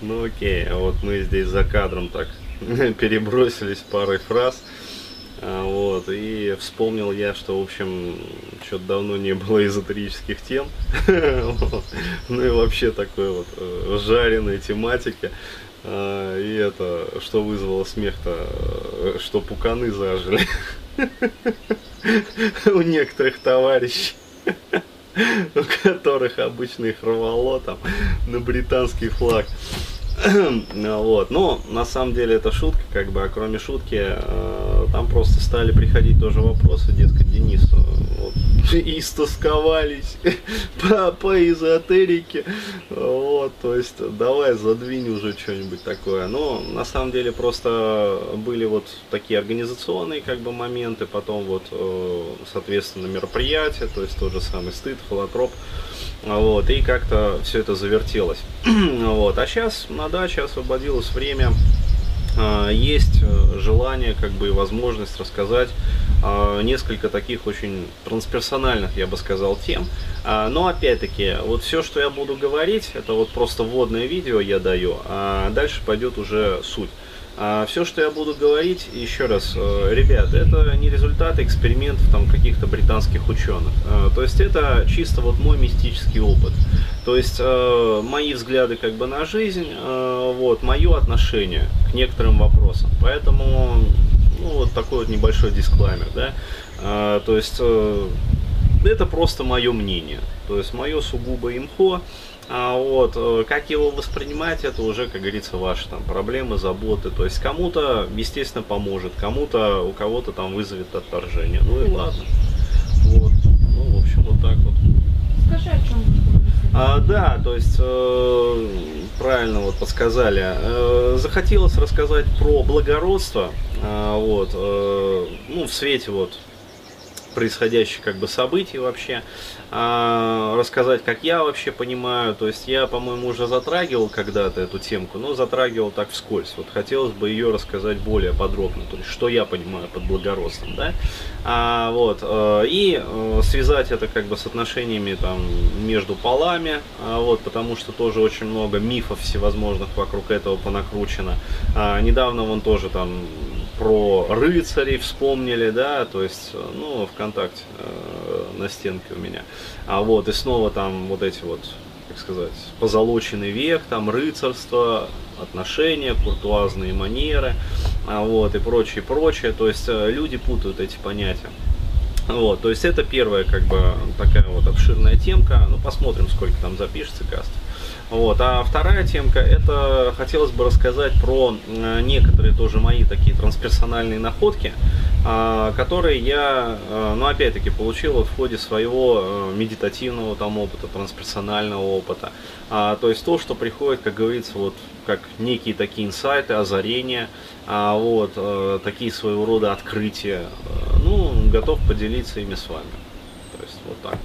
Ну окей, а вот мы здесь за кадром так перебросились парой фраз. А, вот, и вспомнил я, что, в общем, что-то давно не было эзотерических тем. Ну и вообще такой вот э, жареной тематики. А, и это, что вызвало смех-то, э, что пуканы зажили у некоторых товарищей у которых обычно их рвало там на британский флаг. вот. Но на самом деле это шутка, как бы, а кроме шутки, э, там просто стали приходить тоже вопросы, дескать, Денис, вот, истосковались по, по эзотерике, вот, то есть давай задвинь уже что-нибудь такое. Но на самом деле просто были вот такие организационные как бы моменты, потом вот, э, соответственно, мероприятия, то есть тот же самый стыд, холотроп, вот, и как-то все это завертелось. вот, а сейчас на даче освободилось время, есть э, желание, как бы и возможность рассказать а, несколько таких очень трансперсональных, я бы сказал, тем. А, но опять-таки, вот все, что я буду говорить, это вот просто вводное видео я даю, а дальше пойдет уже суть. А все, что я буду говорить, еще раз, э, ребят, это не результат экспериментов там каких-то британских ученых. Э, то есть это чисто вот мой мистический опыт. То есть э, мои взгляды как бы на жизнь, вот, мое отношение к некоторым вопросам. Поэтому, ну, вот такой вот небольшой дисклаймер, да. То есть это просто мое мнение. То есть мое сугубо имхо. А вот, э, как его воспринимать, это уже, как говорится, ваши там проблемы, заботы. То есть кому-то, естественно, поможет, кому-то, у кого-то там вызовет отторжение. Ну и ладно. Вот. Ну, в общем, вот так вот. Скажи, о чем а, да, то есть э, правильно вот подсказали. Э, захотелось рассказать про благородство, э, вот, э, ну в свете вот происходящих как бы событий вообще, а, рассказать, как я вообще понимаю. То есть я, по-моему, уже затрагивал когда-то эту темку, но затрагивал так вскользь. Вот хотелось бы ее рассказать более подробно, то есть что я понимаю под благородством, да. А, вот, э, и э, связать это как бы с отношениями там между полами, а, вот, потому что тоже очень много мифов всевозможных вокруг этого понакручено. А, недавно вон тоже там про рыцарей вспомнили, да, то есть, ну, ВКонтакте э, на стенке у меня. А вот, и снова там вот эти вот, как сказать, позолоченный век, там рыцарство, отношения, куртуазные манеры, а вот, и прочее, прочее. То есть, э, люди путают эти понятия. Вот, то есть это первая как бы такая вот обширная темка. Ну, посмотрим, сколько там запишется каст. Вот. А вторая темка, это хотелось бы рассказать про э, некоторые тоже мои такие трансперсональные находки, а, которые я, э, ну опять-таки, получил в ходе своего э, медитативного там опыта, трансперсонального опыта. А, то есть то, что приходит, как говорится, вот как некие такие инсайты, озарения, а, вот, такие своего рода открытия. Ну, готов поделиться ими с вами. То есть вот так.